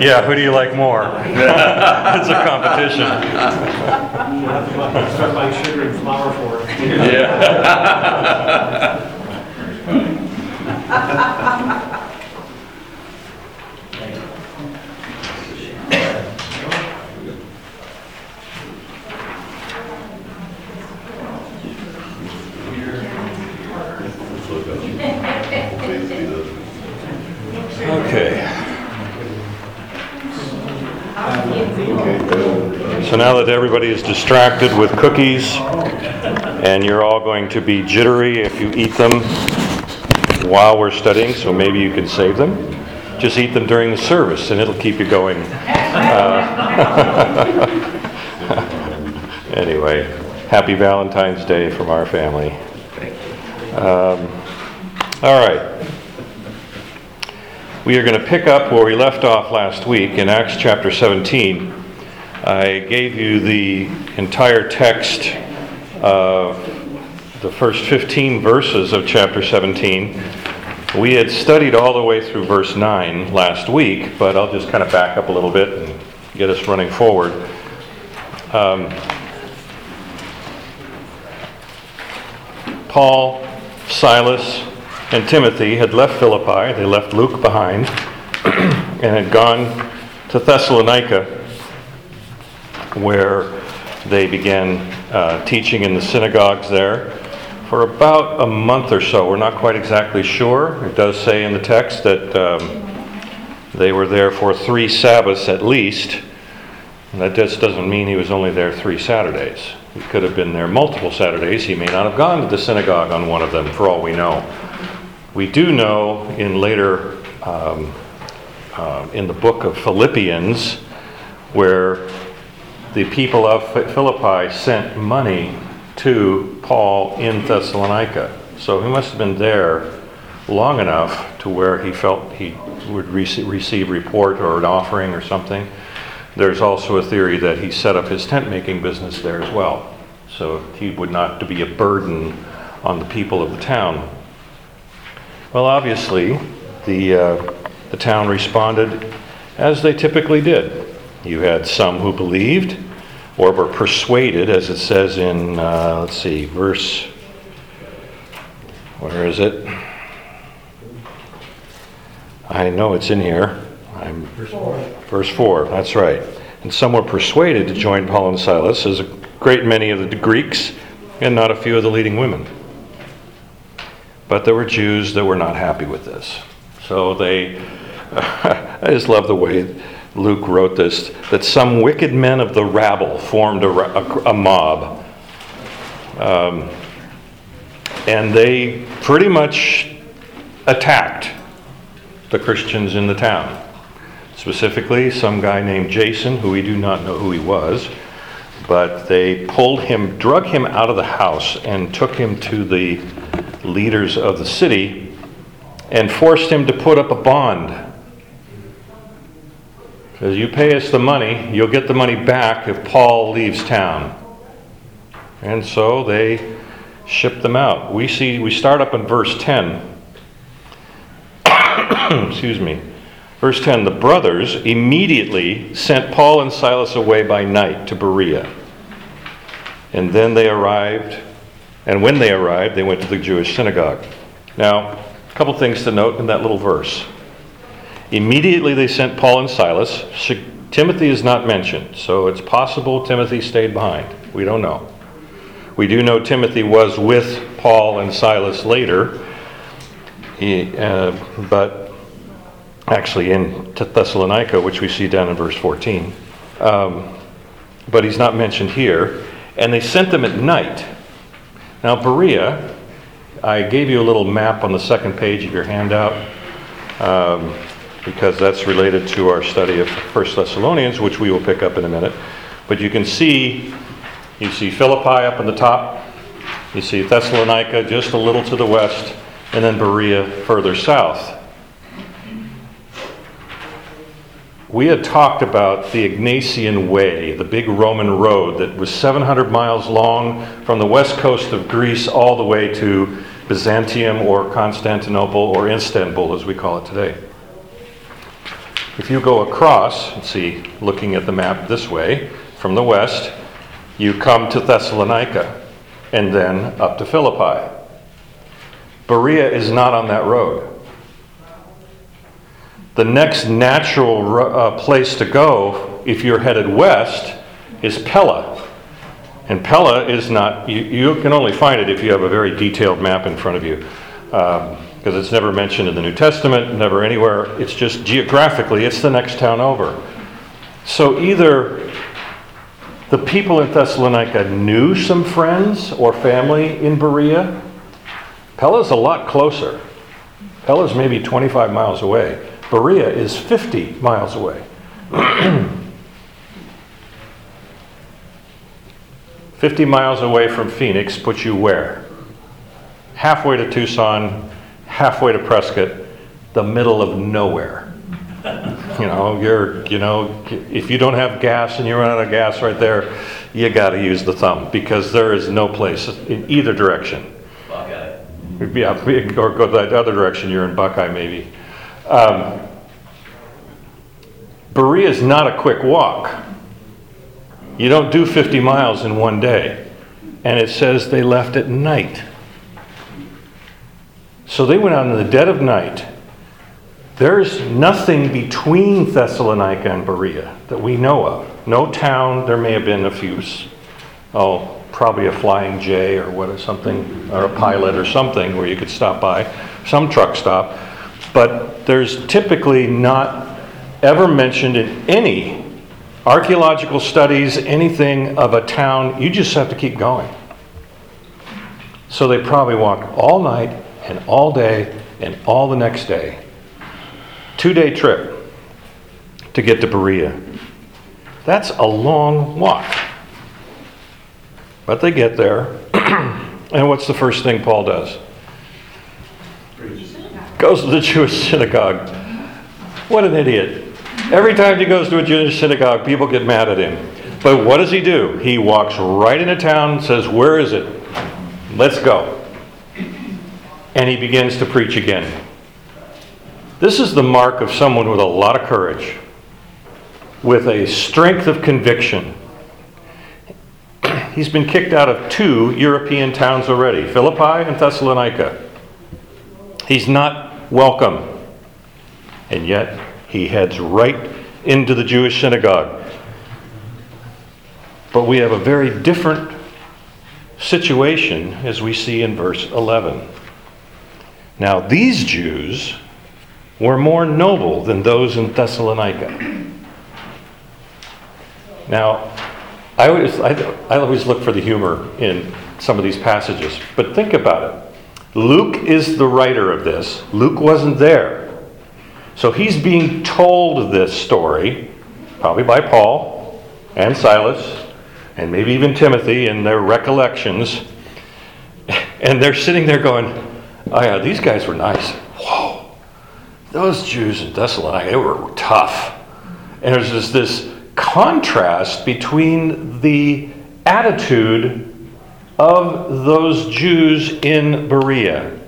Yeah, who do you like more? It's a competition. You have to start buying sugar and flour for it. Yeah. Okay. So now that everybody is distracted with cookies, and you're all going to be jittery if you eat them while we're studying, so maybe you can save them. Just eat them during the service, and it'll keep you going. Uh, Anyway, happy Valentine's Day from our family. Um, All right. We are going to pick up where we left off last week in Acts chapter 17. I gave you the entire text of the first 15 verses of chapter 17. We had studied all the way through verse 9 last week, but I'll just kind of back up a little bit and get us running forward. Um, Paul, Silas, and Timothy had left Philippi. They left Luke behind and had gone to Thessalonica, where they began uh, teaching in the synagogues there for about a month or so. We're not quite exactly sure. It does say in the text that um, they were there for three Sabbaths at least. And that just doesn't mean he was only there three Saturdays. He could have been there multiple Saturdays. He may not have gone to the synagogue on one of them, for all we know. We do know in later, um, uh, in the book of Philippians, where the people of Philippi sent money to Paul in Thessalonica. So he must have been there long enough to where he felt he would rece- receive report or an offering or something. There's also a theory that he set up his tent making business there as well. So he would not be a burden on the people of the town. Well, obviously, the, uh, the town responded as they typically did. You had some who believed or were persuaded, as it says in, uh, let's see, verse, where is it? I know it's in here. I'm, verse 4, that's right. And some were persuaded to join Paul and Silas, as a great many of the Greeks and not a few of the leading women. But there were Jews that were not happy with this. So they, I just love the way Luke wrote this, that some wicked men of the rabble formed a, a, a mob. Um, and they pretty much attacked the Christians in the town. Specifically, some guy named Jason, who we do not know who he was, but they pulled him, drug him out of the house, and took him to the leaders of the city and forced him to put up a bond. Says, You pay us the money, you'll get the money back if Paul leaves town. And so they ship them out. We see we start up in verse 10. Excuse me. Verse 10 The brothers immediately sent Paul and Silas away by night to Berea. And then they arrived, and when they arrived, they went to the Jewish synagogue. Now, a couple things to note in that little verse. Immediately they sent Paul and Silas. Timothy is not mentioned, so it's possible Timothy stayed behind. We don't know. We do know Timothy was with Paul and Silas later, he, uh, but actually in Thessalonica, which we see down in verse 14. Um, but he's not mentioned here. And they sent them at night. Now, Berea, I gave you a little map on the second page of your handout um, because that's related to our study of 1 Thessalonians, which we will pick up in a minute. But you can see, you see Philippi up on the top, you see Thessalonica just a little to the west, and then Berea further south. We had talked about the Egnatian Way, the big Roman road that was 700 miles long from the west coast of Greece all the way to Byzantium or Constantinople or Istanbul, as we call it today. If you go across, let's see, looking at the map this way, from the west, you come to Thessalonica and then up to Philippi. Berea is not on that road. The next natural uh, place to go, if you're headed west, is Pella. And Pella is not, you, you can only find it if you have a very detailed map in front of you. Because it's never mentioned in the New Testament, never anywhere. It's just geographically, it's the next town over. So either the people in Thessalonica knew some friends or family in Berea. Pella's a lot closer. Pella's maybe 25 miles away. Berea is 50 miles away. 50 miles away from Phoenix puts you where? Halfway to Tucson, halfway to Prescott, the middle of nowhere. You know, you're, you know, if you don't have gas and you run out of gas right there, you got to use the thumb because there is no place in either direction. Buckeye. Yeah, or go the other direction, you're in Buckeye maybe. Um, Berea is not a quick walk. You don't do 50 miles in one day. And it says they left at night. So they went out in the dead of night. There's nothing between Thessalonica and Berea that we know of. No town, there may have been a few, oh, probably a Flying J or what or something, or a pilot or something where you could stop by, some truck stop. But there's typically not ever mentioned in any archaeological studies, anything of a town, you just have to keep going. So they probably walked all night and all day and all the next day. Two day trip to get to Berea. That's a long walk. But they get there, and what's the first thing Paul does? Goes to the Jewish synagogue. What an idiot. Every time he goes to a Jewish synagogue, people get mad at him. But what does he do? He walks right into town and says, Where is it? Let's go. And he begins to preach again. This is the mark of someone with a lot of courage, with a strength of conviction. He's been kicked out of two European towns already Philippi and Thessalonica. He's not welcome. And yet, he heads right into the Jewish synagogue. But we have a very different situation as we see in verse 11. Now, these Jews were more noble than those in Thessalonica. Now, I always, I, I always look for the humor in some of these passages, but think about it. Luke is the writer of this. Luke wasn't there. So he's being told this story, probably by Paul and Silas, and maybe even Timothy in their recollections. And they're sitting there going, Oh, yeah, these guys were nice. Whoa, those Jews in Thessalonica, they were tough. And there's this, this contrast between the attitude of those Jews in Berea.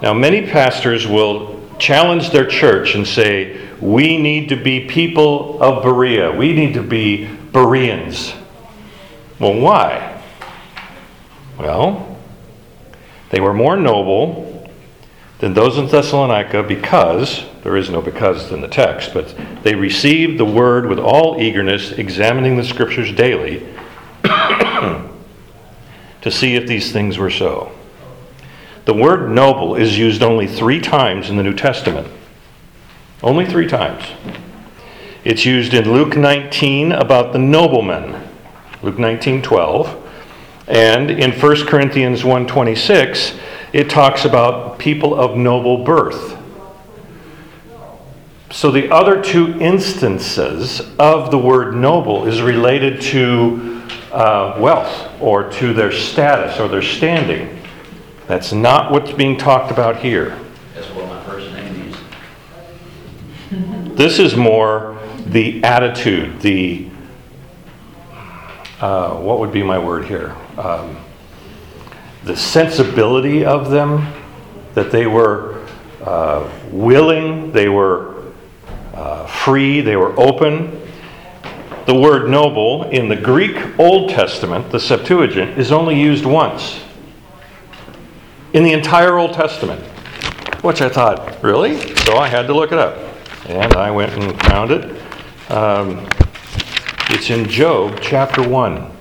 Now, many pastors will challenge their church and say, We need to be people of Berea. We need to be Bereans. Well, why? Well, they were more noble than those in Thessalonica because, there is no because in the text, but they received the word with all eagerness, examining the scriptures daily to see if these things were so. The word noble is used only three times in the New Testament. Only three times. It's used in Luke 19 about the noblemen, Luke 19 12. And in 1 Corinthians 1:26, it talks about people of noble birth. So the other two instances of the word noble is related to uh, wealth or to their status or their standing. That's not what's being talked about here. That's what my first name is. This is more the attitude, the uh, what would be my word here? Um, the sensibility of them, that they were uh, willing, they were uh, free, they were open. The word noble in the Greek Old Testament, the Septuagint, is only used once in the entire Old Testament, which I thought, really? So I had to look it up. And I went and found it. Um, it's in Job chapter 1.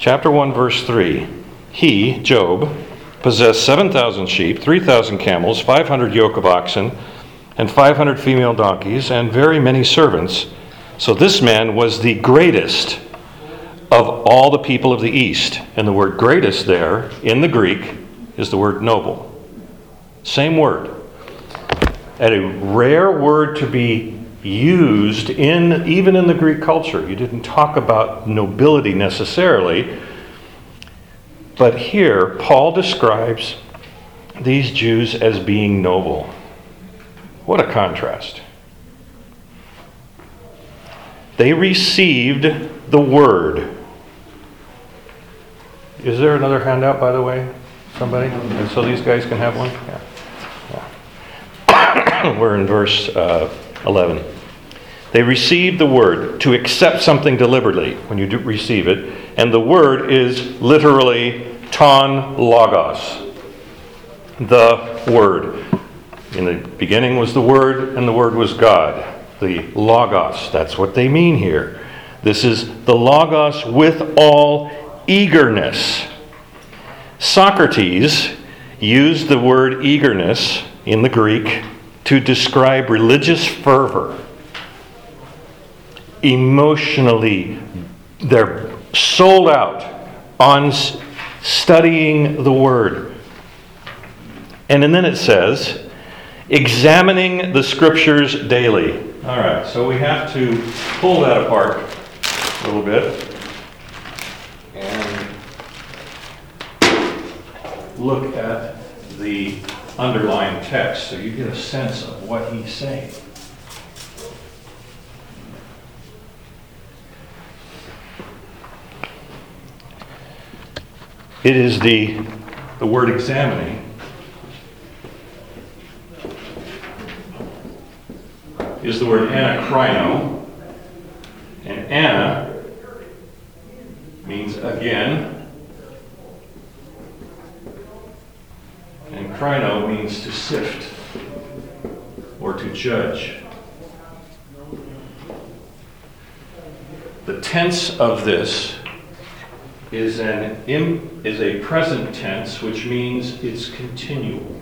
Chapter 1, verse 3. He, Job, possessed 7,000 sheep, 3,000 camels, 500 yoke of oxen, and 500 female donkeys, and very many servants. So this man was the greatest of all the people of the East. And the word greatest there in the Greek is the word noble. Same word. And a rare word to be used in even in the Greek culture. You didn't talk about nobility necessarily. But here, Paul describes these Jews as being noble. What a contrast. They received the word. Is there another handout, by the way? Somebody? And so these guys can have one? Yeah. yeah. We're in verse uh, 11. They received the word to accept something deliberately when you receive it, and the word is literally ton logos, the word. In the beginning was the word, and the word was God. The logos, that's what they mean here. This is the logos with all eagerness. Socrates used the word eagerness in the Greek to describe religious fervor. Emotionally, they're sold out on studying the word. And then it says, examining the scriptures daily. All right, so we have to pull that apart a little bit and look at the underlying text so you get a sense of what he's saying. It is the, the word examining is the word anakrino. And ana means again. And krino means to sift or to judge. The tense of this is an im, is a present tense, which means it's continual.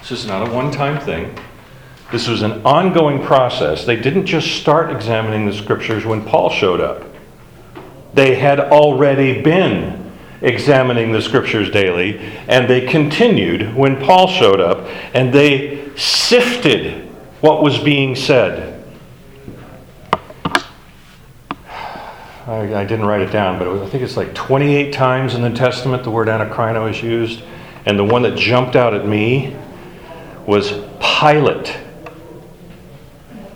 This is not a one-time thing. This was an ongoing process. They didn't just start examining the scriptures when Paul showed up. They had already been examining the scriptures daily, and they continued when Paul showed up, and they sifted what was being said. I, I didn't write it down, but it was, I think it's like 28 times in the Testament the word anakrino is used. And the one that jumped out at me was Pilate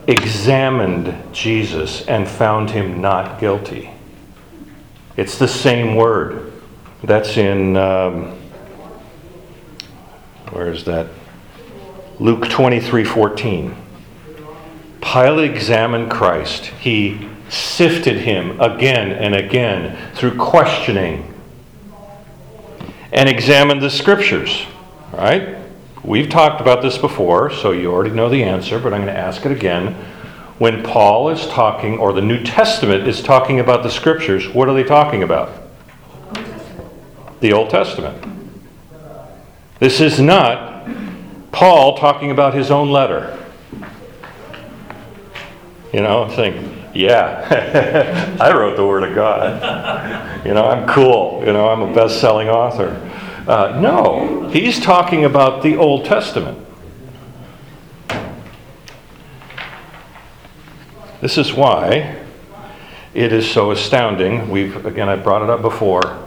examined Jesus and found him not guilty. It's the same word. That's in, um, where is that? Luke 23 14. Pilate examined Christ. He sifted him again and again through questioning and examined the scriptures. Right? We've talked about this before, so you already know the answer, but I'm going to ask it again. When Paul is talking, or the New Testament is talking about the scriptures, what are they talking about? The Old Testament. This is not Paul talking about his own letter. You know, saying, yeah, I wrote the Word of God. You know, I'm cool. You know, I'm a best selling author. Uh, no, he's talking about the Old Testament. This is why it is so astounding. We've, again, I brought it up before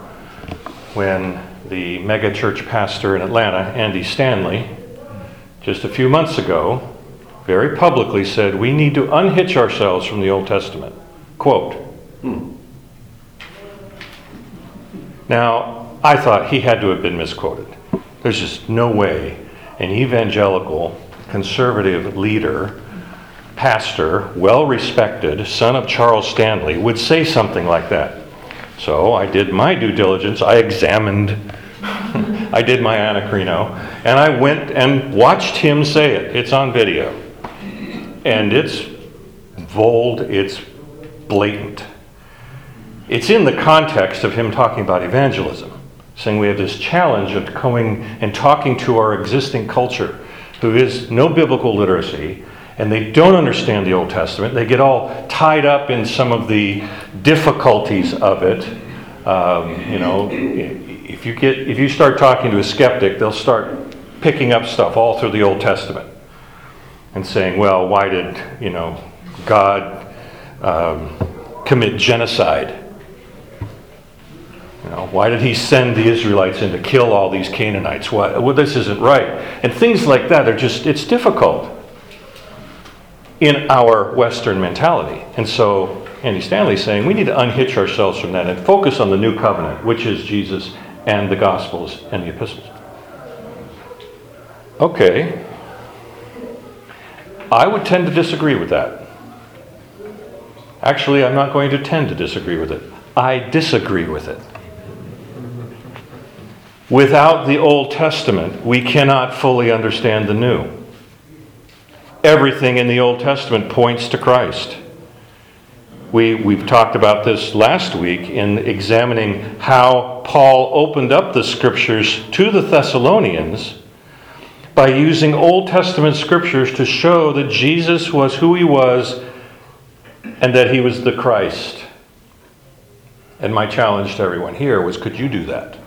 when the megachurch pastor in Atlanta, Andy Stanley, just a few months ago, very publicly said, We need to unhitch ourselves from the Old Testament. Quote. Hmm. Now, I thought he had to have been misquoted. There's just no way an evangelical, conservative leader, pastor, well respected, son of Charles Stanley, would say something like that. So I did my due diligence. I examined, I did my anakrino, and I went and watched him say it. It's on video. And it's bold, it's blatant. It's in the context of him talking about evangelism, saying we have this challenge of going and talking to our existing culture who is no biblical literacy and they don't understand the Old Testament. They get all tied up in some of the difficulties of it. Um, you know, if you get if you start talking to a skeptic, they'll start picking up stuff all through the Old Testament and saying, "Well, why did you know God um, commit genocide? You know, why did He send the Israelites in to kill all these Canaanites? Why, well, this isn't right." And things like that are just it's difficult in our Western mentality. And so Andy Stanley's saying we need to unhitch ourselves from that and focus on the new covenant, which is Jesus and the Gospels and the epistles. Okay. I would tend to disagree with that. Actually, I'm not going to tend to disagree with it. I disagree with it. Without the Old Testament, we cannot fully understand the New. Everything in the Old Testament points to Christ. We, we've talked about this last week in examining how Paul opened up the scriptures to the Thessalonians by using Old Testament scriptures to show that Jesus was who he was and that he was the Christ. And my challenge to everyone here was could you do that?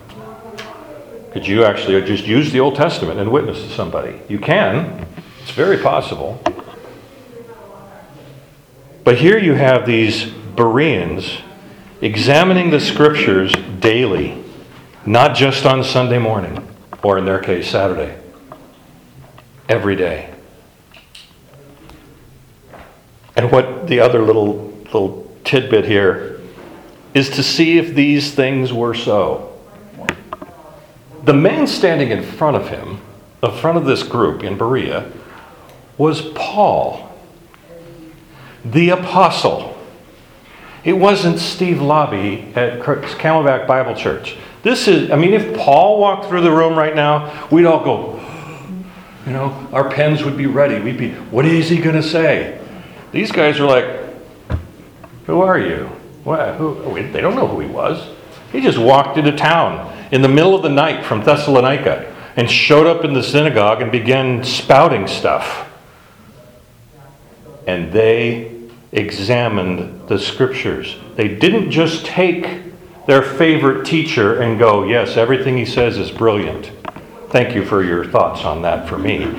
Could you actually just use the Old Testament and witness to somebody? You can, it's very possible. But here you have these Bereans examining the scriptures daily, not just on Sunday morning, or in their case, Saturday. Every day. And what the other little, little tidbit here is to see if these things were so. The man standing in front of him, in front of this group in Berea, was Paul, the apostle. It wasn't Steve Lobby at Camelback Bible Church. This is, I mean, if Paul walked through the room right now, we'd all go, you know, our pens would be ready. We'd be, what is he going to say? These guys are like, who are you? What, who, oh, they don't know who he was. He just walked into town in the middle of the night from Thessalonica and showed up in the synagogue and began spouting stuff. And they examined the scriptures. They didn't just take their favorite teacher and go, yes, everything he says is brilliant. Thank you for your thoughts on that for me. Um,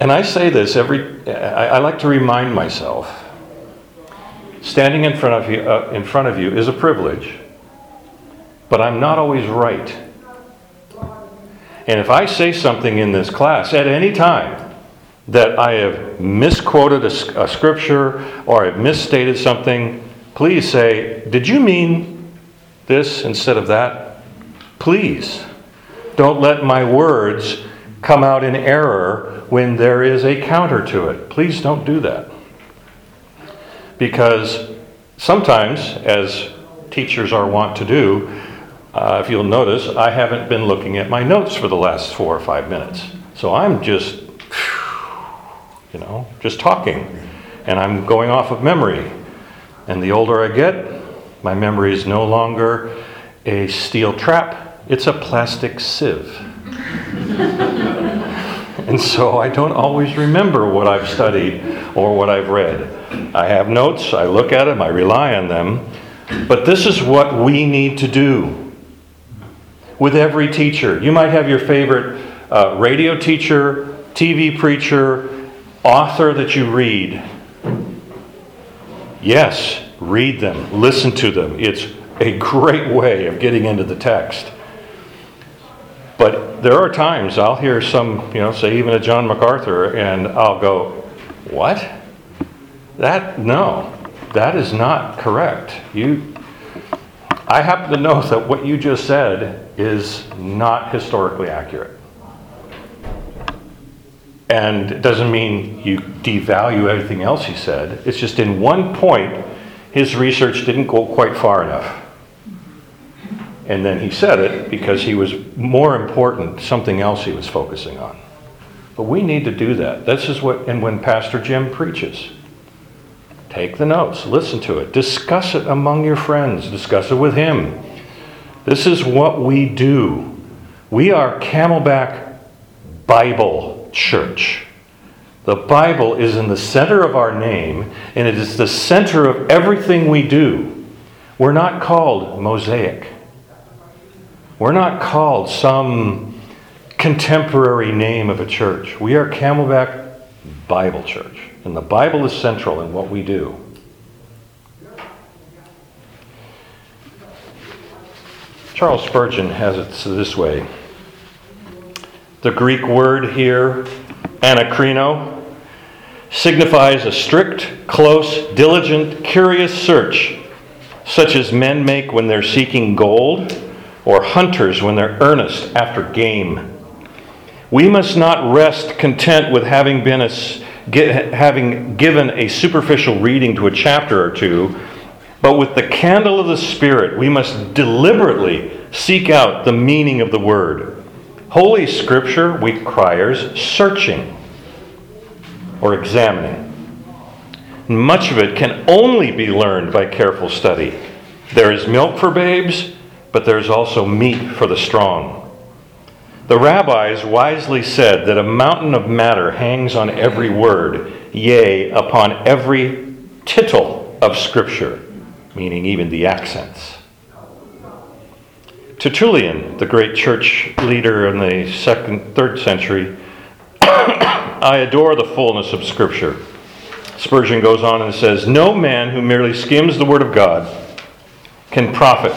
and I say this every, I, I, like to remind myself standing in front of you, uh, in front of you is a privilege, but I'm not always right. And if I say something in this class at any time that I have misquoted a, a scripture or I've misstated something, please say, Did you mean this instead of that? Please. Don't let my words come out in error when there is a counter to it. Please don't do that. Because sometimes, as teachers are wont to do, uh, if you'll notice, I haven't been looking at my notes for the last four or five minutes. So I'm just, you know, just talking. And I'm going off of memory. And the older I get, my memory is no longer a steel trap, it's a plastic sieve. and so I don't always remember what I've studied or what I've read. I have notes, I look at them, I rely on them. But this is what we need to do with every teacher. You might have your favorite uh, radio teacher, TV preacher, author that you read. Yes, read them, listen to them. It's a great way of getting into the text. But there are times I'll hear some, you know, say even a John MacArthur, and I'll go, What? That, no, that is not correct. You, I happen to know that what you just said is not historically accurate. And it doesn't mean you devalue everything else he said. It's just in one point, his research didn't go quite far enough. And then he said it because he was more important, something else he was focusing on. But we need to do that. This is what, and when Pastor Jim preaches, take the notes, listen to it, discuss it among your friends, discuss it with him. This is what we do. We are Camelback Bible Church. The Bible is in the center of our name, and it is the center of everything we do. We're not called Mosaic. We're not called some contemporary name of a church. We are Camelback Bible Church, and the Bible is central in what we do. Charles Spurgeon has it this way The Greek word here, anakrino, signifies a strict, close, diligent, curious search, such as men make when they're seeking gold or hunters when they're earnest after game. We must not rest content with having been a, having given a superficial reading to a chapter or two, but with the candle of the Spirit, we must deliberately seek out the meaning of the word. Holy Scripture requires searching or examining. Much of it can only be learned by careful study. There is milk for babes, but there's also meat for the strong. The rabbis wisely said that a mountain of matter hangs on every word, yea, upon every tittle of Scripture, meaning even the accents. Tertullian, the great church leader in the second, third century, I adore the fullness of Scripture. Spurgeon goes on and says, No man who merely skims the Word of God can profit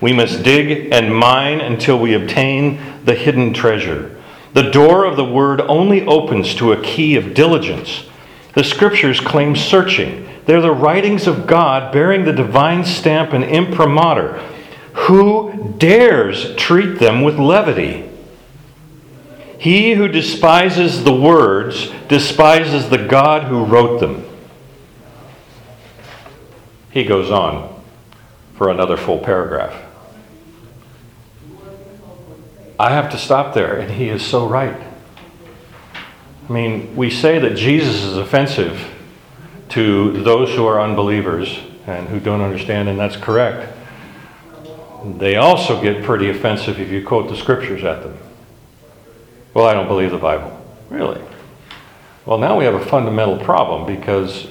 we must dig and mine until we obtain the hidden treasure. The door of the Word only opens to a key of diligence. The Scriptures claim searching. They're the writings of God bearing the divine stamp and imprimatur. Who dares treat them with levity? He who despises the words despises the God who wrote them. He goes on for another full paragraph. I have to stop there, and he is so right. I mean, we say that Jesus is offensive to those who are unbelievers and who don't understand, and that's correct. They also get pretty offensive if you quote the scriptures at them. Well, I don't believe the Bible. Really? Well, now we have a fundamental problem because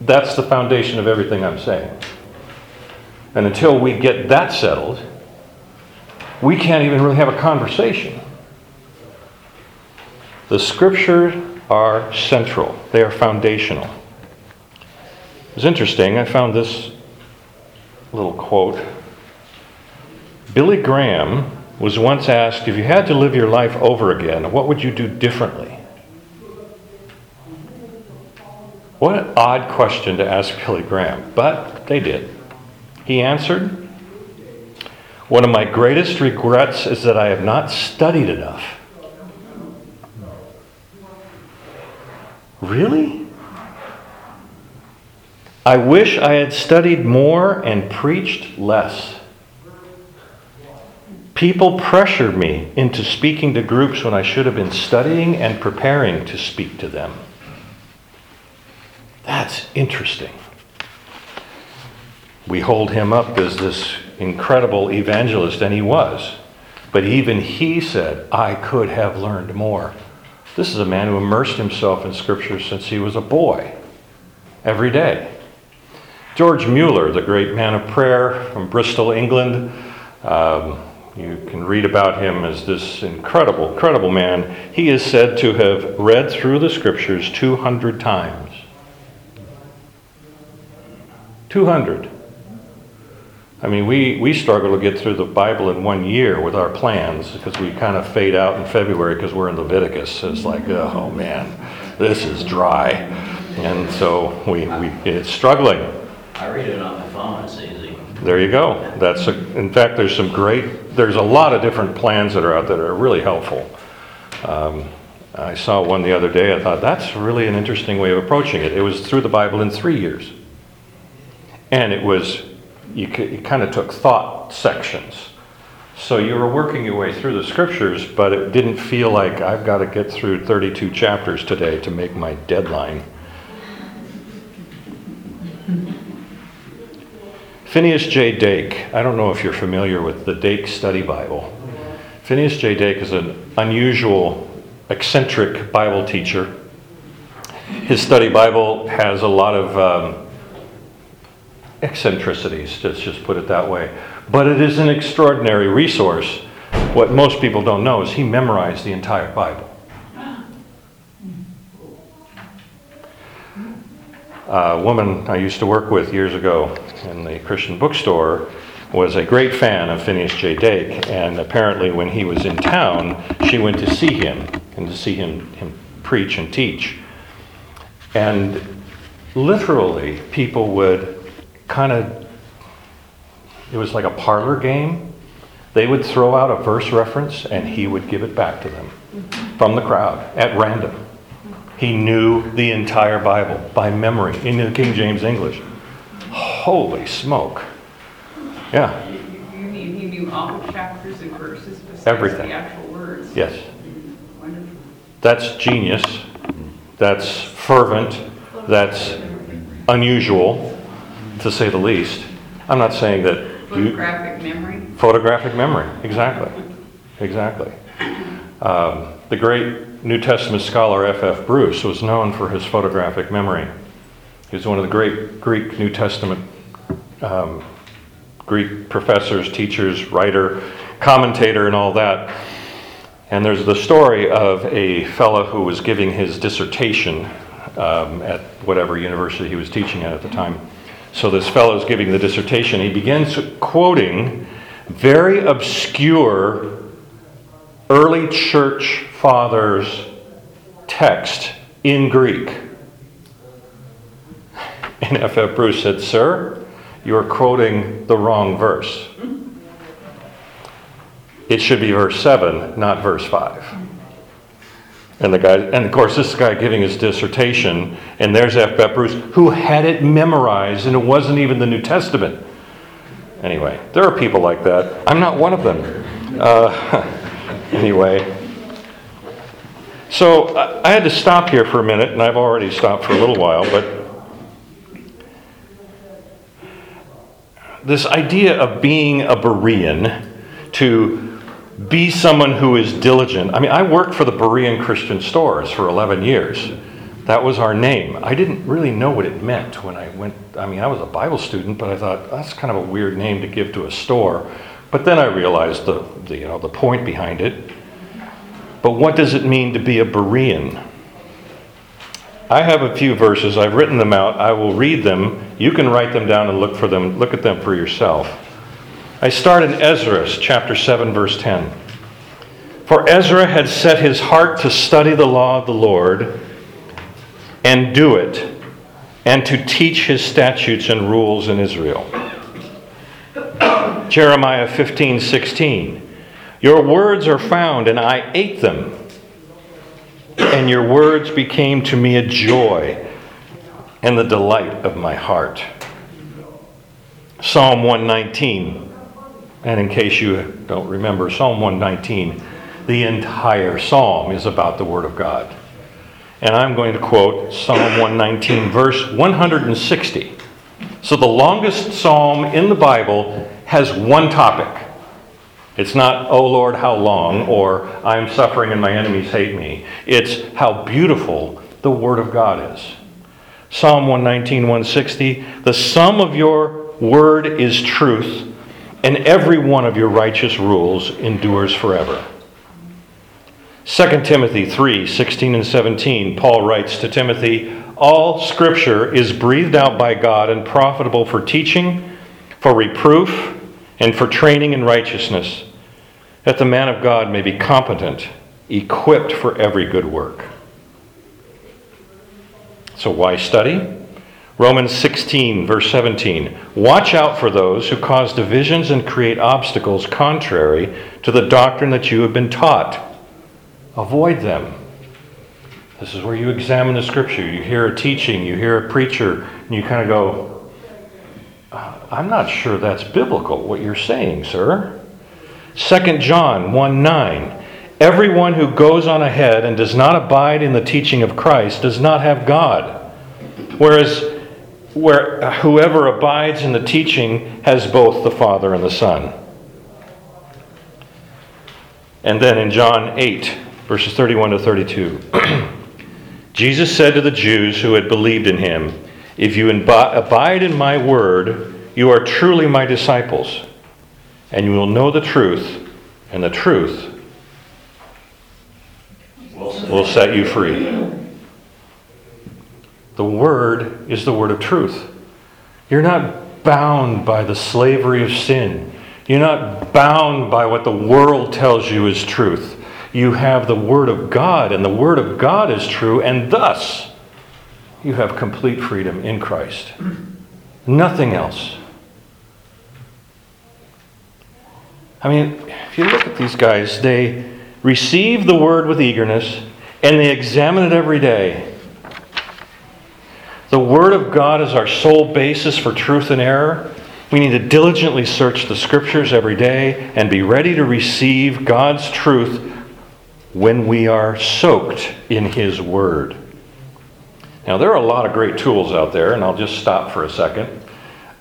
that's the foundation of everything I'm saying. And until we get that settled, we can't even really have a conversation. The scriptures are central, they are foundational. It's interesting, I found this little quote. Billy Graham was once asked if you had to live your life over again, what would you do differently? What an odd question to ask Billy Graham, but they did. He answered, one of my greatest regrets is that I have not studied enough. Really? I wish I had studied more and preached less. People pressured me into speaking to groups when I should have been studying and preparing to speak to them. That's interesting. We hold him up as this incredible evangelist, and he was. But even he said, I could have learned more. This is a man who immersed himself in Scripture since he was a boy, every day. George Mueller, the great man of prayer from Bristol, England, um, you can read about him as this incredible, incredible man. He is said to have read through the Scriptures 200 times. 200. I mean, we, we struggle to get through the Bible in one year with our plans because we kind of fade out in February because we're in Leviticus. It's like, oh man, this is dry. And so we, we it's struggling. I read it on my phone, it's easy. There you go. That's a, in fact, there's some great, there's a lot of different plans that are out there that are really helpful. Um, I saw one the other day. I thought that's really an interesting way of approaching it. It was through the Bible in three years, and it was you, you kind of took thought sections. So you were working your way through the scriptures, but it didn't feel like I've got to get through 32 chapters today to make my deadline. Phineas J. Dake. I don't know if you're familiar with the Dake Study Bible. Phineas J. Dake is an unusual, eccentric Bible teacher. His study Bible has a lot of um, eccentricities, let's just put it that way. But it is an extraordinary resource. What most people don't know is he memorized the entire Bible. A woman I used to work with years ago in the Christian bookstore was a great fan of Phineas J. Dake, and apparently, when he was in town, she went to see him and to see him, him preach and teach. And literally, people would kind of, it was like a parlor game. They would throw out a verse reference, and he would give it back to them from the crowd at random. He knew the entire Bible by memory in the King James English. Holy smoke. Yeah, You you mean he knew all the chapters and verses besides Everything. the actual words? yes. Wonderful. That's genius. That's fervent. That's unusual, to say the least. I'm not saying that you. Photographic memory? Photographic memory, exactly. Exactly. Um, the great New Testament scholar F.F. Bruce was known for his photographic memory. He was one of the great Greek New Testament um, Greek professors, teachers, writer, commentator, and all that. And there's the story of a fellow who was giving his dissertation um, at whatever university he was teaching at at the time. So this fellow's giving the dissertation. He begins quoting very obscure early church fathers' text in Greek. And F.F. Bruce said, Sir, you are quoting the wrong verse. It should be verse 7, not verse 5. And the guy, and of course, this guy giving his dissertation, and there's F.F. Bruce, who had it memorized, and it wasn't even the New Testament. Anyway, there are people like that. I'm not one of them. Uh, anyway, so I had to stop here for a minute, and I've already stopped for a little while, but this idea of being a Berean, to be someone who is diligent. I mean, I worked for the Berean Christian stores for 11 years. That was our name. I didn't really know what it meant when I went. I mean, I was a Bible student, but I thought that's kind of a weird name to give to a store. But then I realized the, the you know the point behind it. But what does it mean to be a Berean? I have a few verses. I've written them out. I will read them. You can write them down and look for them. Look at them for yourself. I start in Ezra chapter 7 verse 10. For Ezra had set his heart to study the law of the Lord and do it and to teach his statutes and rules in Israel. Jeremiah 15:16. Your words are found and I ate them and your words became to me a joy and the delight of my heart. Psalm 119. And in case you don't remember, Psalm 119, the entire psalm is about the Word of God. And I'm going to quote Psalm 119, verse 160. So the longest psalm in the Bible has one topic. It's not, oh Lord, how long, or I'm suffering and my enemies hate me. It's how beautiful the Word of God is. Psalm 119, 160. The sum of your word is truth, and every one of your righteous rules endures forever. 2 Timothy 3 16 and 17, Paul writes to Timothy, All scripture is breathed out by God and profitable for teaching, for reproof, and for training in righteousness, that the man of God may be competent, equipped for every good work. So, why study? Romans 16, verse 17. Watch out for those who cause divisions and create obstacles contrary to the doctrine that you have been taught. Avoid them. This is where you examine the scripture. You hear a teaching, you hear a preacher, and you kind of go, "Uh, I'm not sure that's biblical, what you're saying, sir. 2 John 1 9. Everyone who goes on ahead and does not abide in the teaching of Christ does not have God. Whereas where whoever abides in the teaching has both the Father and the Son. And then in John 8, verses 31 to 32, Jesus said to the Jews who had believed in him, If you abide in my word, you are truly my disciples, and you will know the truth, and the truth will set you free. The Word is the Word of truth. You're not bound by the slavery of sin. You're not bound by what the world tells you is truth. You have the Word of God, and the Word of God is true, and thus you have complete freedom in Christ. Nothing else. I mean, if you look at these guys, they receive the Word with eagerness, and they examine it every day. The Word of God is our sole basis for truth and error. We need to diligently search the Scriptures every day and be ready to receive God's truth when we are soaked in His Word. Now, there are a lot of great tools out there, and I'll just stop for a second.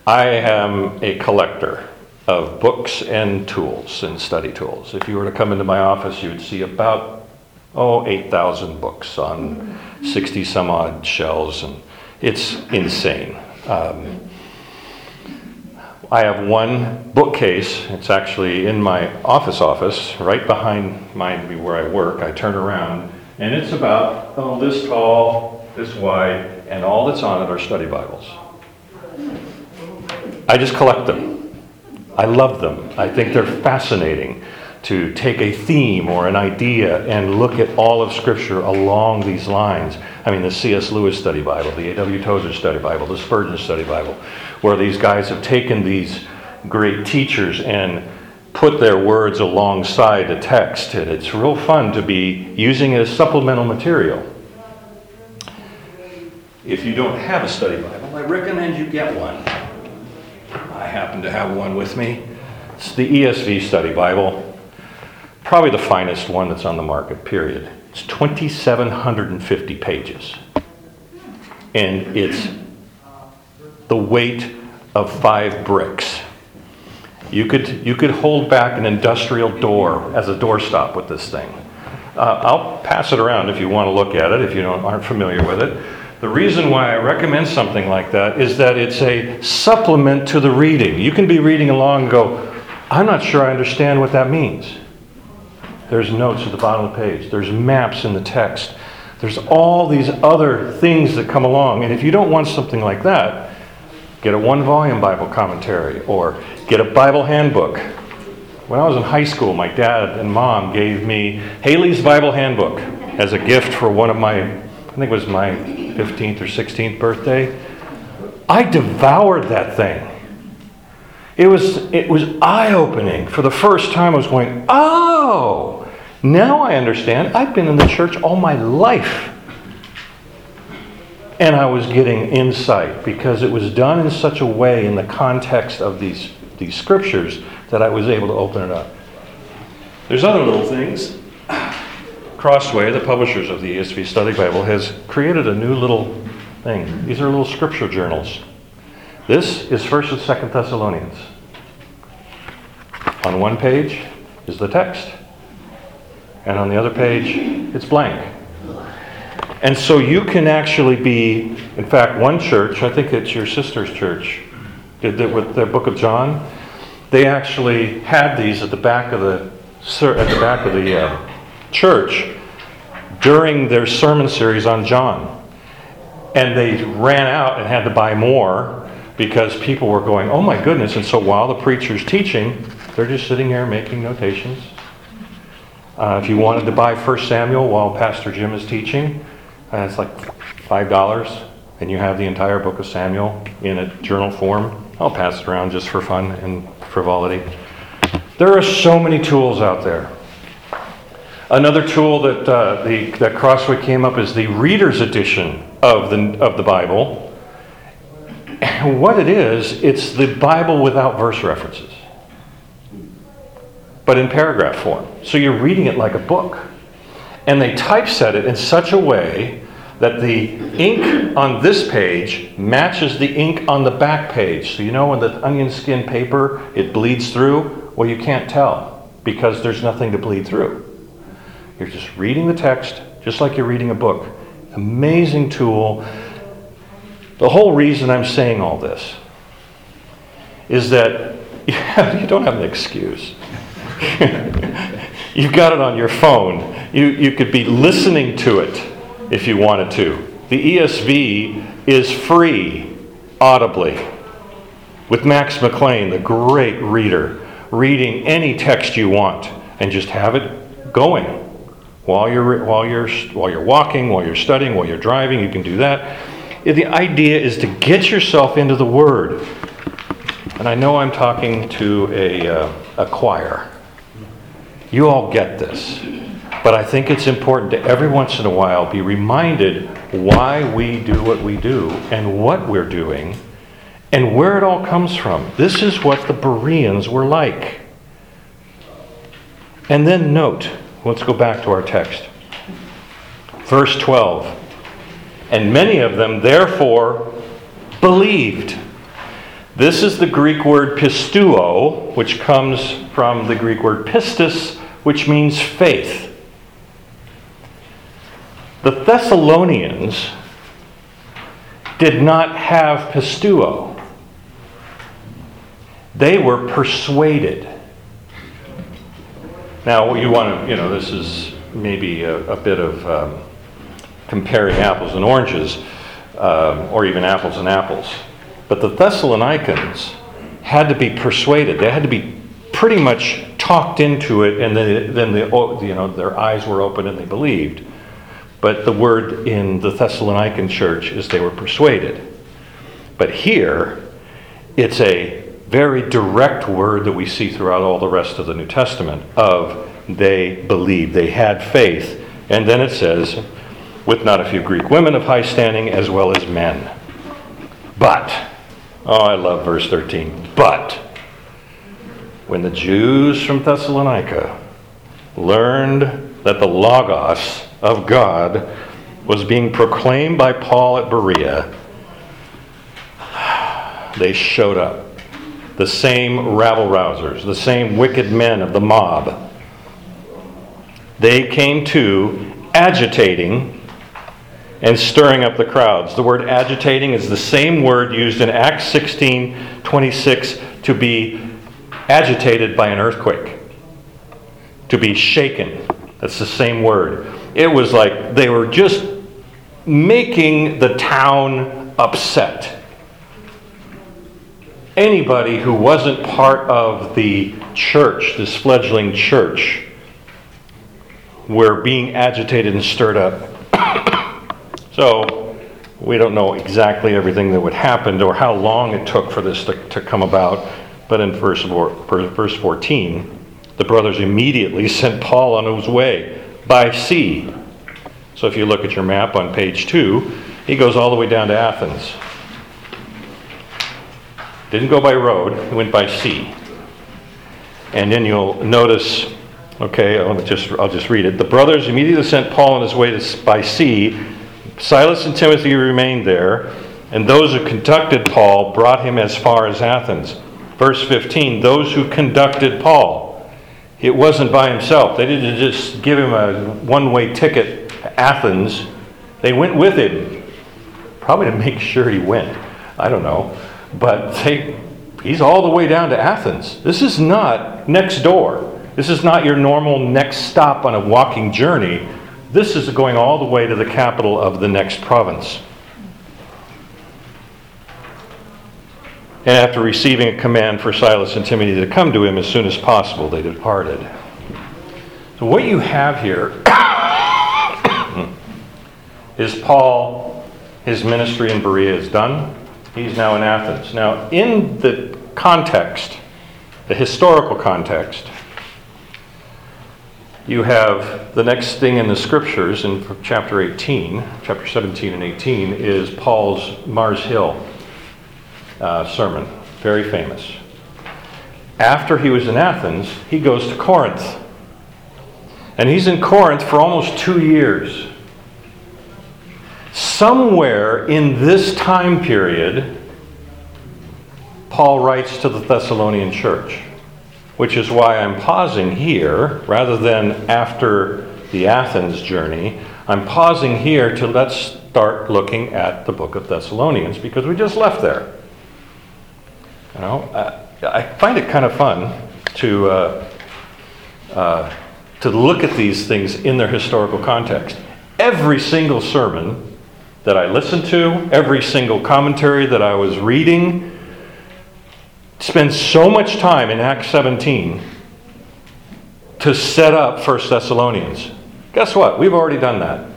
I am a collector of books and tools and study tools. If you were to come into my office, you would see about, oh, 8,000 books on 60 some odd shelves, and it's insane. Um, I have one bookcase. It's actually in my office office, right behind my where I work. I turn around, and it's about oh this tall, this wide, and all that's on it are study Bibles. I just collect them. I love them. I think they're fascinating to take a theme or an idea and look at all of Scripture along these lines. I mean, the C.S. Lewis Study Bible, the A.W. Tozer Study Bible, the Spurgeon Study Bible, where these guys have taken these great teachers and put their words alongside the text. And it's real fun to be using it as supplemental material. If you don't have a study Bible, I recommend you get one. I happen to have one with me. It's the ESV Study Bible probably the finest one that's on the market, period. It's 2,750 pages. And it's the weight of five bricks. You could, you could hold back an industrial door as a doorstop with this thing. Uh, I'll pass it around if you want to look at it, if you don't, aren't familiar with it. The reason why I recommend something like that is that it's a supplement to the reading. You can be reading along and go, I'm not sure I understand what that means. There's notes at the bottom of the page. There's maps in the text. There's all these other things that come along. And if you don't want something like that, get a one volume Bible commentary or get a Bible handbook. When I was in high school, my dad and mom gave me Halley's Bible Handbook as a gift for one of my, I think it was my 15th or 16th birthday. I devoured that thing. It was, it was eye opening. For the first time, I was going, oh, now I understand. I've been in the church all my life. And I was getting insight because it was done in such a way in the context of these, these scriptures that I was able to open it up. There's other little things. Crossway, the publishers of the ESV Study Bible, has created a new little thing. These are little scripture journals. This is 1st and 2nd Thessalonians. On one page is the text, and on the other page, it's blank. And so you can actually be, in fact, one church, I think it's your sister's church, did that with their book of John. They actually had these at the back of the at the back of the uh, church during their sermon series on John, and they ran out and had to buy more because people were going, "Oh my goodness!" And so while the preacher's teaching, they're just sitting there making notations. Uh, if you wanted to buy 1 Samuel while Pastor Jim is teaching, uh, it's like five dollars. and you have the entire book of Samuel in a journal form, I'll pass it around just for fun and frivolity. There are so many tools out there. Another tool that, uh, the, that Crossway came up is the reader's edition of the, of the Bible. And what it is, it's the Bible without verse references, but in paragraph form. So you're reading it like a book. And they typeset it in such a way that the ink on this page matches the ink on the back page. So you know when the onion skin paper it bleeds through? Well, you can't tell because there's nothing to bleed through. You're just reading the text just like you're reading a book. Amazing tool. The whole reason I'm saying all this is that you don't have an excuse. You've got it on your phone. You, you could be listening to it if you wanted to. The ESV is free audibly with Max McLean, the great reader, reading any text you want and just have it going while you're, while you're, while you're walking, while you're studying, while you're driving. You can do that. The idea is to get yourself into the Word. And I know I'm talking to a, uh, a choir. You all get this. But I think it's important to every once in a while be reminded why we do what we do and what we're doing and where it all comes from. This is what the Bereans were like. And then note, let's go back to our text. Verse 12. And many of them, therefore, believed. This is the Greek word pisteuo, which comes from the Greek word pistis, which means faith. The Thessalonians did not have pisteuo. They were persuaded. Now, you want to, you know, this is maybe a, a bit of um, comparing apples and oranges, um, or even apples and apples. But the Thessalonians had to be persuaded. They had to be pretty much talked into it, and then, then the, you know, their eyes were open and they believed. But the word in the Thessalonican church is they were persuaded. But here, it's a very direct word that we see throughout all the rest of the New Testament of they believed, they had faith. And then it says, with not a few Greek women of high standing as well as men. But, oh, I love verse 13. But, when the Jews from Thessalonica learned that the Logos of God was being proclaimed by Paul at Berea, they showed up. The same rabble rousers, the same wicked men of the mob. They came to agitating and stirring up the crowds. The word agitating is the same word used in Acts 16 26 to be agitated by an earthquake, to be shaken. That's the same word. It was like they were just making the town upset. Anybody who wasn't part of the church, this fledgling church, were being agitated and stirred up. so, we don't know exactly everything that would happen or how long it took for this to, to come about, but in verse, verse 14, the brothers immediately sent Paul on his way by sea. So if you look at your map on page 2, he goes all the way down to Athens. Didn't go by road, he went by sea. And then you'll notice, okay, I'll just, I'll just read it. The brothers immediately sent Paul on his way to, by sea. Silas and Timothy remained there, and those who conducted Paul brought him as far as Athens. Verse 15 those who conducted Paul. It wasn't by himself. They didn't just give him a one way ticket to Athens, they went with him. Probably to make sure he went. I don't know. But they, he's all the way down to Athens. This is not next door. This is not your normal next stop on a walking journey. This is going all the way to the capital of the next province. And after receiving a command for Silas and Timothy to come to him as soon as possible, they departed. So, what you have here is Paul His ministry in Berea is done. He's now in Athens. Now, in the context, the historical context, you have the next thing in the scriptures in chapter 18, chapter 17 and 18, is Paul's Mars Hill uh, sermon, very famous. After he was in Athens, he goes to Corinth. And he's in Corinth for almost two years. Somewhere in this time period, Paul writes to the Thessalonian church, which is why I'm pausing here rather than after the Athens journey. I'm pausing here to let's start looking at the book of Thessalonians because we just left there. You know, uh, I find it kind of fun to, uh, uh, to look at these things in their historical context. Every single sermon that I listened to, every single commentary that I was reading, spends so much time in Acts 17 to set up 1 Thessalonians. Guess what? We've already done that.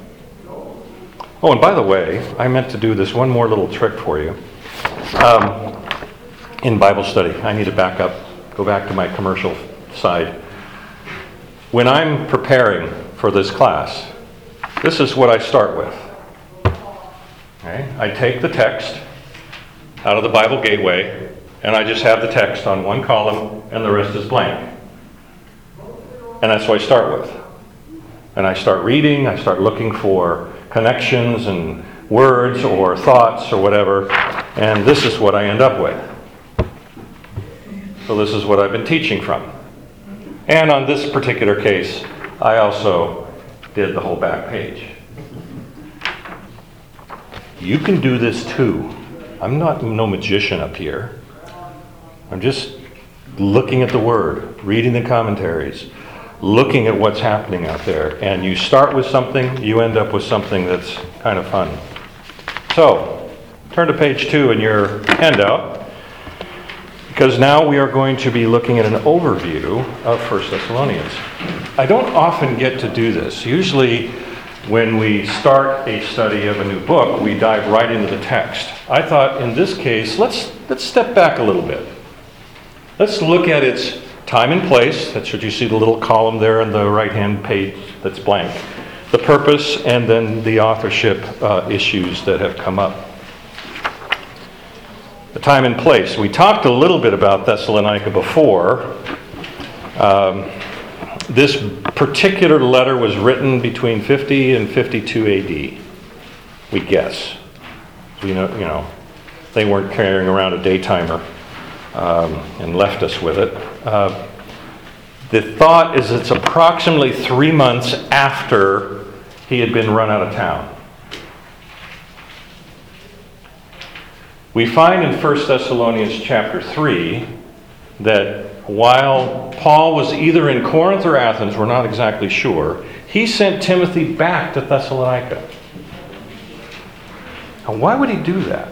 Oh, and by the way, I meant to do this one more little trick for you. Um, in Bible study, I need to back up, go back to my commercial side. When I'm preparing for this class, this is what I start with. Okay? I take the text out of the Bible Gateway, and I just have the text on one column, and the rest is blank. And that's what I start with. And I start reading, I start looking for connections and words or thoughts or whatever, and this is what I end up with. So, this is what I've been teaching from. And on this particular case, I also did the whole back page. You can do this too. I'm not no magician up here. I'm just looking at the Word, reading the commentaries, looking at what's happening out there. And you start with something, you end up with something that's kind of fun. So, turn to page two in your handout, because now we are going to be looking at an overview of 1 Thessalonians. I don't often get to do this. Usually, when we start a study of a new book, we dive right into the text. I thought in this case, let's, let's step back a little bit. Let's look at its time and place. That's what you see the little column there on the right hand page that's blank. The purpose, and then the authorship uh, issues that have come up. The time and place. We talked a little bit about Thessalonica before. Um, this particular letter was written between 50 and 52 AD. We guess. We know, you know, they weren't carrying around a daytimer um, and left us with it. Uh, the thought is it's approximately three months after he had been run out of town. We find in 1 Thessalonians chapter 3 that while Paul was either in Corinth or Athens, we're not exactly sure, he sent Timothy back to Thessalonica. Now, why would he do that?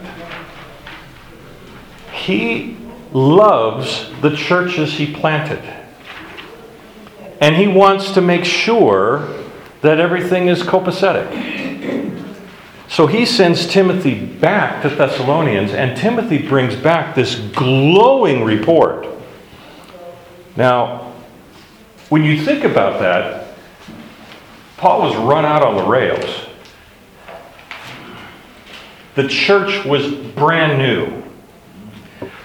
He loves the churches he planted. And he wants to make sure that everything is copacetic. So he sends Timothy back to Thessalonians, and Timothy brings back this glowing report. Now, when you think about that, Paul was run out on the rails. The church was brand new.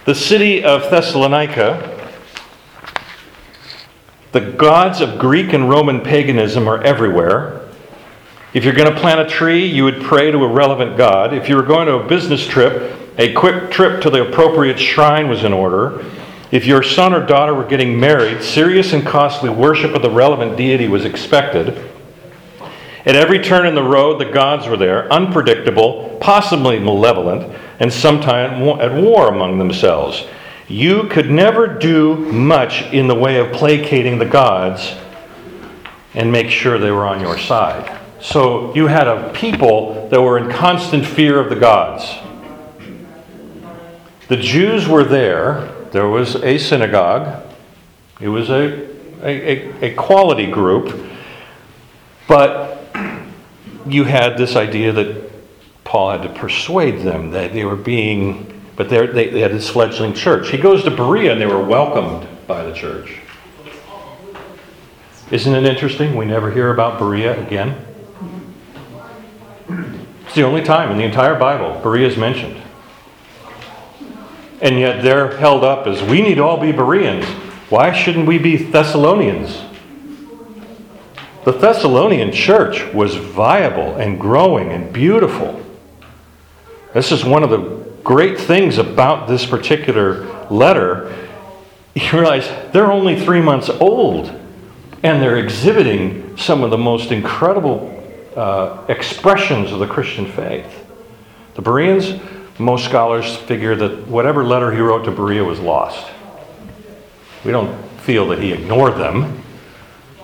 The city of Thessalonica, the gods of Greek and Roman paganism are everywhere. If you're going to plant a tree, you would pray to a relevant god. If you were going to a business trip, a quick trip to the appropriate shrine was in order. If your son or daughter were getting married, serious and costly worship of the relevant deity was expected. At every turn in the road, the gods were there, unpredictable, possibly malevolent, and sometimes at war among themselves. You could never do much in the way of placating the gods and make sure they were on your side. So you had a people that were in constant fear of the gods. The Jews were there. There was a synagogue. It was a, a, a, quality group. But you had this idea that Paul had to persuade them that they were being, but they, they had this fledgling church. He goes to Berea and they were welcomed by the church. Isn't it interesting? We never hear about Berea again. It's the only time in the entire Bible Berea is mentioned. And yet they're held up as we need all be Bereans. Why shouldn't we be Thessalonians? The Thessalonian church was viable and growing and beautiful. This is one of the great things about this particular letter. You realize they're only three months old and they're exhibiting some of the most incredible uh, expressions of the Christian faith. The Bereans, most scholars figure that whatever letter he wrote to Berea was lost. We don't feel that he ignored them,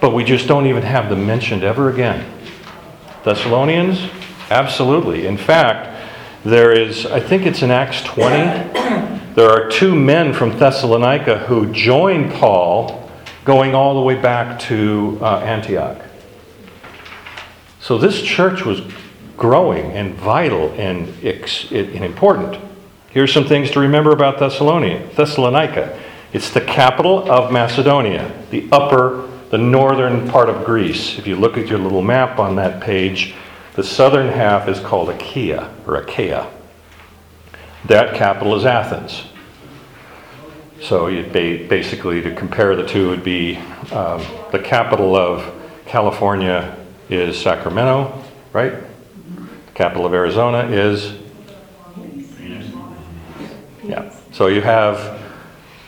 but we just don't even have them mentioned ever again. Thessalonians? Absolutely. In fact, there is, I think it's in Acts 20, there are two men from Thessalonica who join Paul going all the way back to uh, Antioch. So this church was growing and vital and, and important. Here's some things to remember about. Thessalonica. It's the capital of Macedonia, the upper, the northern part of Greece. If you look at your little map on that page, the southern half is called Achaia or Achaia. That capital is Athens. So ba- basically, to compare the two, would be um, the capital of California is Sacramento, right? The capital of Arizona is. Yeah. So you have,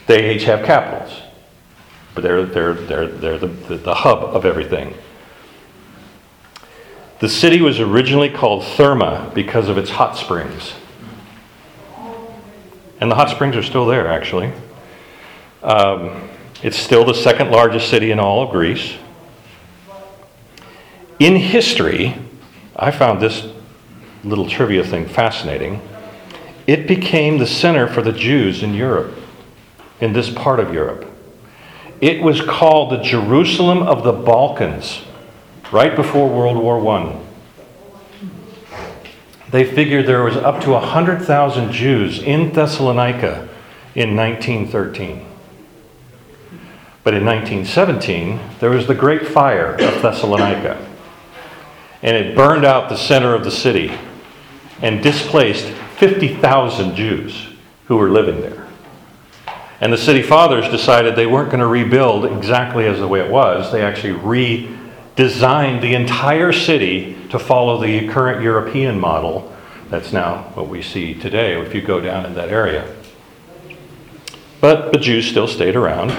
they each have capitals, but they're, they're, they're, they're the, the, the hub of everything. The city was originally called Therma because of its hot springs. And the hot springs are still there, actually. Um, it's still the second largest city in all of Greece. In history, I found this little trivia thing fascinating. It became the center for the Jews in Europe, in this part of Europe. It was called the Jerusalem of the Balkans, right before World War I. They figured there was up to 100,000 Jews in Thessalonica in 1913. But in 1917, there was the Great Fire of Thessalonica. And it burned out the center of the city and displaced 50,000 Jews who were living there. And the city fathers decided they weren't going to rebuild exactly as the way it was. They actually redesigned the entire city to follow the current European model. That's now what we see today if you go down in that area. But the Jews still stayed around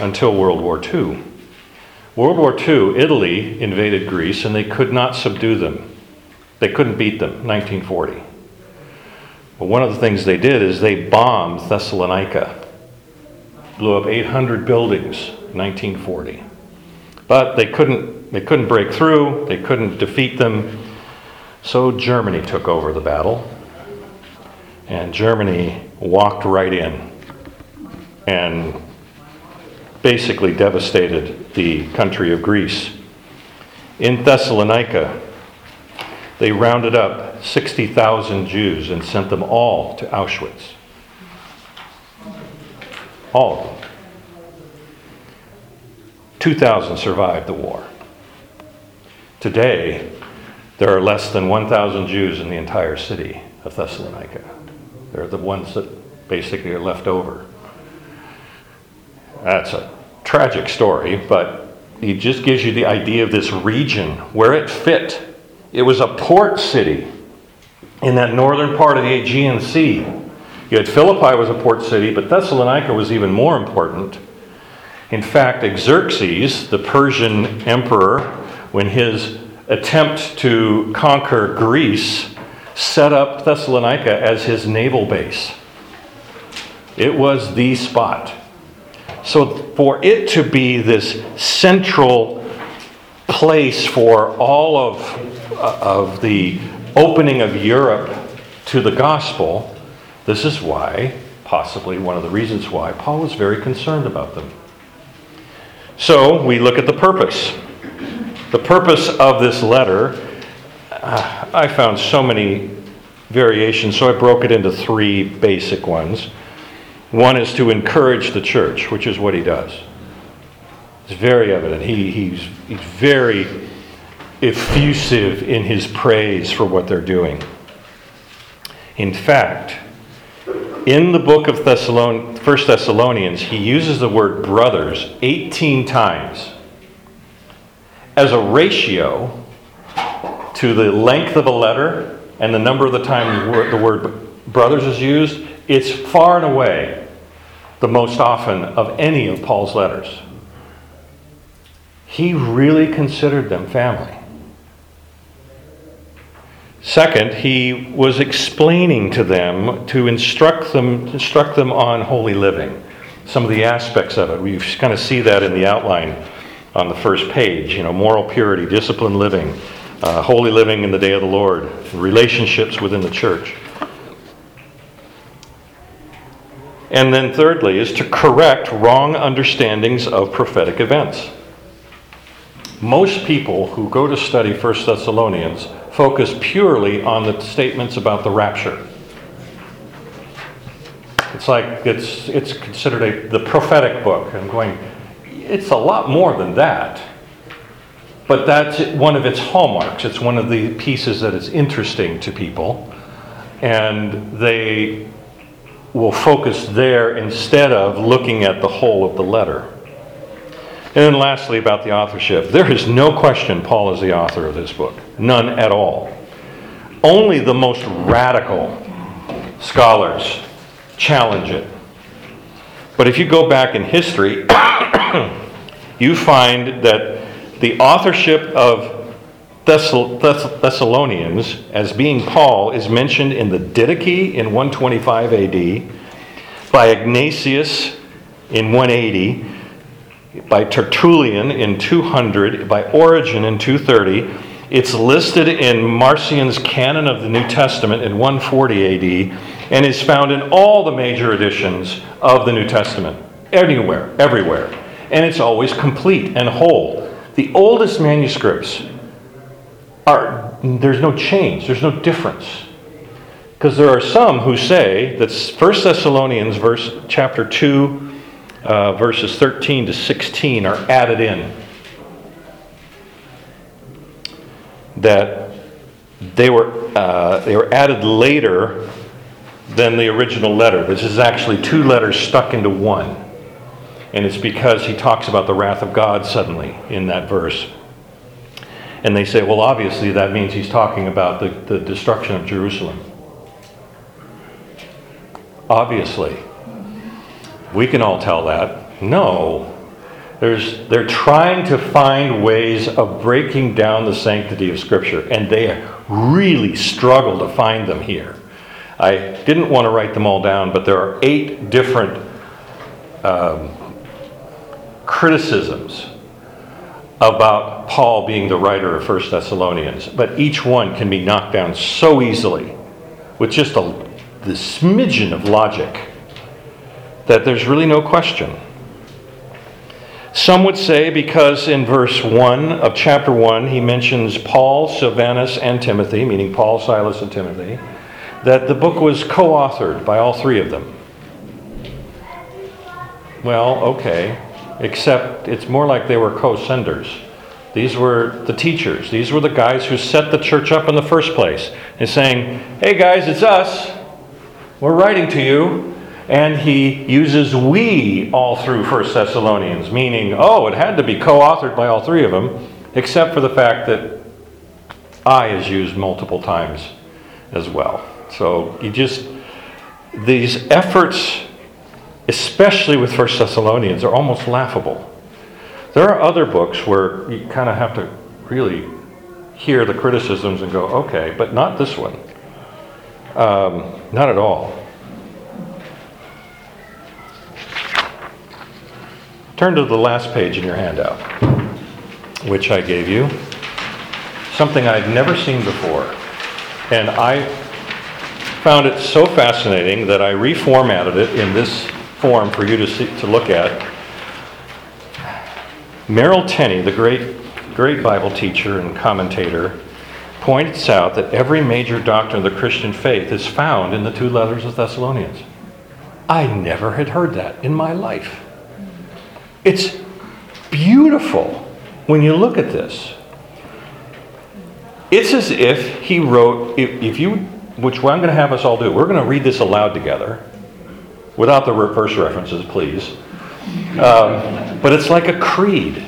until World War II. World War II, Italy invaded Greece and they could not subdue them. They couldn't beat them, 1940. But one of the things they did is they bombed Thessalonica, blew up 800 buildings, 1940. But they couldn't, they couldn't break through, they couldn't defeat them, so Germany took over the battle. And Germany walked right in and basically devastated the country of Greece. In Thessalonica, they rounded up 60,000 Jews and sent them all to Auschwitz. All of them. 2,000 survived the war. Today, there are less than 1,000 Jews in the entire city of Thessalonica. They're the ones that basically are left over. That's a tragic story, but it just gives you the idea of this region, where it fit. It was a port city in that northern part of the Aegean Sea. You had Philippi was a port city, but Thessalonica was even more important. In fact, Xerxes, the Persian emperor, when his attempt to conquer Greece, set up Thessalonica as his naval base. It was the spot. So, for it to be this central place for all of, uh, of the opening of Europe to the gospel, this is why, possibly one of the reasons why, Paul was very concerned about them. So, we look at the purpose. The purpose of this letter, uh, I found so many variations, so I broke it into three basic ones. One is to encourage the church, which is what he does. It's very evident. He, he's, he's very effusive in his praise for what they're doing. In fact, in the book of Thessalon, 1 Thessalonians, he uses the word brothers 18 times as a ratio to the length of a letter and the number of the word, the word brothers is used. It's far and away the most often of any of Paul's letters. He really considered them family. Second, he was explaining to them to instruct them, instruct them on holy living, some of the aspects of it. We kind of see that in the outline on the first page. You know, moral purity, disciplined living, uh, holy living in the day of the Lord, relationships within the church. And then, thirdly, is to correct wrong understandings of prophetic events. Most people who go to study 1 Thessalonians focus purely on the statements about the rapture. It's like it's, it's considered a, the prophetic book. I'm going, it's a lot more than that. But that's one of its hallmarks. It's one of the pieces that is interesting to people. And they will focus there instead of looking at the whole of the letter. And then lastly, about the authorship. There is no question Paul is the author of this book. None at all. Only the most radical scholars challenge it. But if you go back in history, you find that the authorship of Thessalonians as being Paul is mentioned in the Didache in 125 AD, by Ignatius in 180, by Tertullian in 200, by Origen in 230. It's listed in Marcion's Canon of the New Testament in 140 AD, and is found in all the major editions of the New Testament, anywhere, everywhere. And it's always complete and whole. The oldest manuscripts are, there's no change, there's no difference. Because there are some who say that 1 Thessalonians verse, chapter 2, uh, verses 13 to 16 are added in. That they were, uh, they were added later than the original letter. This is actually two letters stuck into one. And it's because he talks about the wrath of God suddenly in that verse. And they say, well, obviously that means he's talking about the, the destruction of Jerusalem. Obviously. We can all tell that. No. There's, they're trying to find ways of breaking down the sanctity of Scripture, and they really struggle to find them here. I didn't want to write them all down, but there are eight different um, criticisms about Paul being the writer of 1 Thessalonians, but each one can be knocked down so easily with just a, the smidgen of logic that there's really no question. Some would say because in verse 1 of chapter 1 he mentions Paul, Silvanus, and Timothy, meaning Paul, Silas, and Timothy, that the book was co authored by all three of them. Well, okay, except it's more like they were co senders. These were the teachers, these were the guys who set the church up in the first place and saying, hey guys, it's us. We're writing to you. And he uses we all through 1 Thessalonians, meaning, oh, it had to be co authored by all three of them, except for the fact that I is used multiple times as well. So you just, these efforts, especially with 1 Thessalonians, are almost laughable. There are other books where you kind of have to really hear the criticisms and go, okay, but not this one. Um, not at all. Turn to the last page in your handout, which I gave you. Something I've never seen before. And I found it so fascinating that I reformatted it in this form for you to, see, to look at. Merrill Tenney, the great, great Bible teacher and commentator, points out that every major doctrine of the Christian faith is found in the two letters of Thessalonians. I never had heard that in my life. It's beautiful when you look at this. It's as if he wrote, if, if you, which I'm going to have us all do, we're going to read this aloud together, without the verse references, please. Um, but it's like a creed.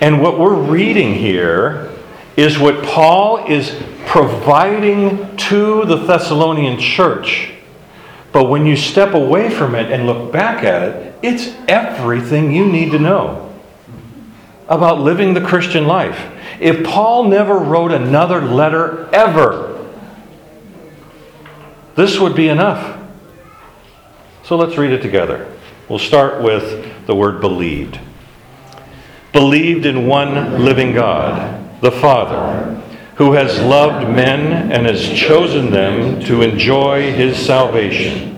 And what we're reading here is what Paul is providing to the Thessalonian church. But when you step away from it and look back at it, it's everything you need to know about living the Christian life. If Paul never wrote another letter ever, this would be enough. So let's read it together. We'll start with the word believed. Believed in one living God, the Father, who has loved men and has chosen them to enjoy his salvation.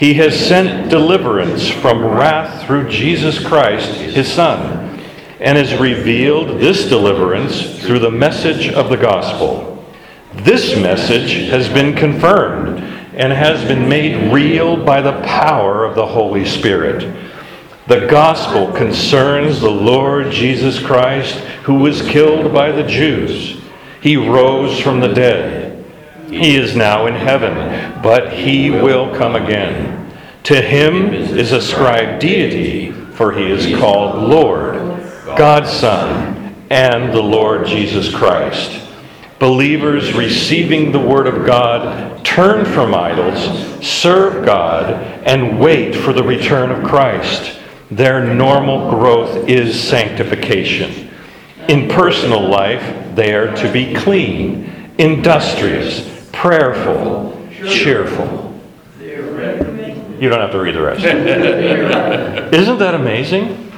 He has sent deliverance from wrath through Jesus Christ, his Son and has revealed this deliverance through the message of the gospel. This message has been confirmed and has been made real by the power of the Holy Spirit. The gospel concerns the Lord Jesus Christ, who was killed by the Jews. He rose from the dead. He is now in heaven, but he will come again. To him is ascribed deity, for he is called Lord. God's Son, and the Lord Jesus Christ. Believers receiving the Word of God turn from idols, serve God, and wait for the return of Christ. Their normal growth is sanctification. In personal life, they are to be clean, industrious, prayerful, cheerful. You don't have to read the rest. Isn't that amazing?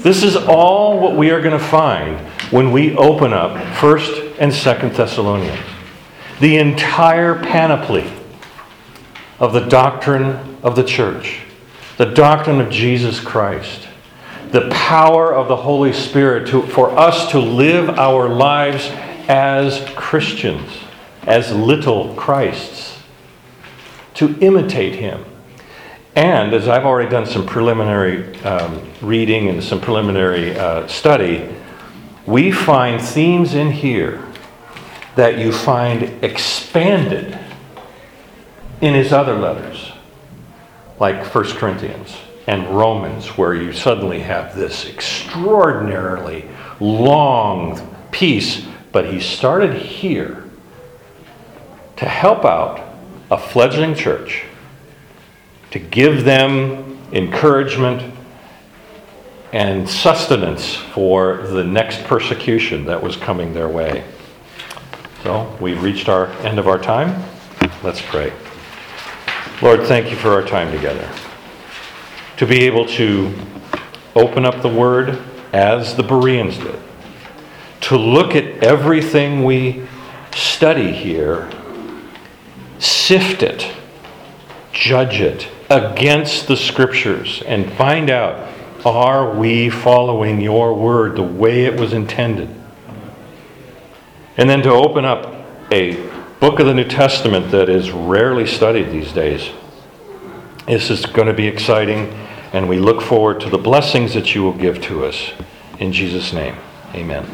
This is all what we are going to find when we open up 1st and 2nd Thessalonians. The entire panoply of the doctrine of the church, the doctrine of Jesus Christ, the power of the Holy Spirit to, for us to live our lives as Christians, as little Christs, to imitate Him. And as I've already done some preliminary um, reading and some preliminary uh, study, we find themes in here that you find expanded in his other letters, like 1 Corinthians and Romans, where you suddenly have this extraordinarily long piece. But he started here to help out a fledgling church to give them encouragement and sustenance for the next persecution that was coming their way. So we've reached our end of our time. Let's pray. Lord, thank you for our time together. To be able to open up the Word as the Bereans did, to look at everything we study here, sift it, judge it, against the scriptures and find out are we following your word the way it was intended? And then to open up a book of the New Testament that is rarely studied these days. This is going to be exciting, and we look forward to the blessings that you will give to us. In Jesus' name, amen.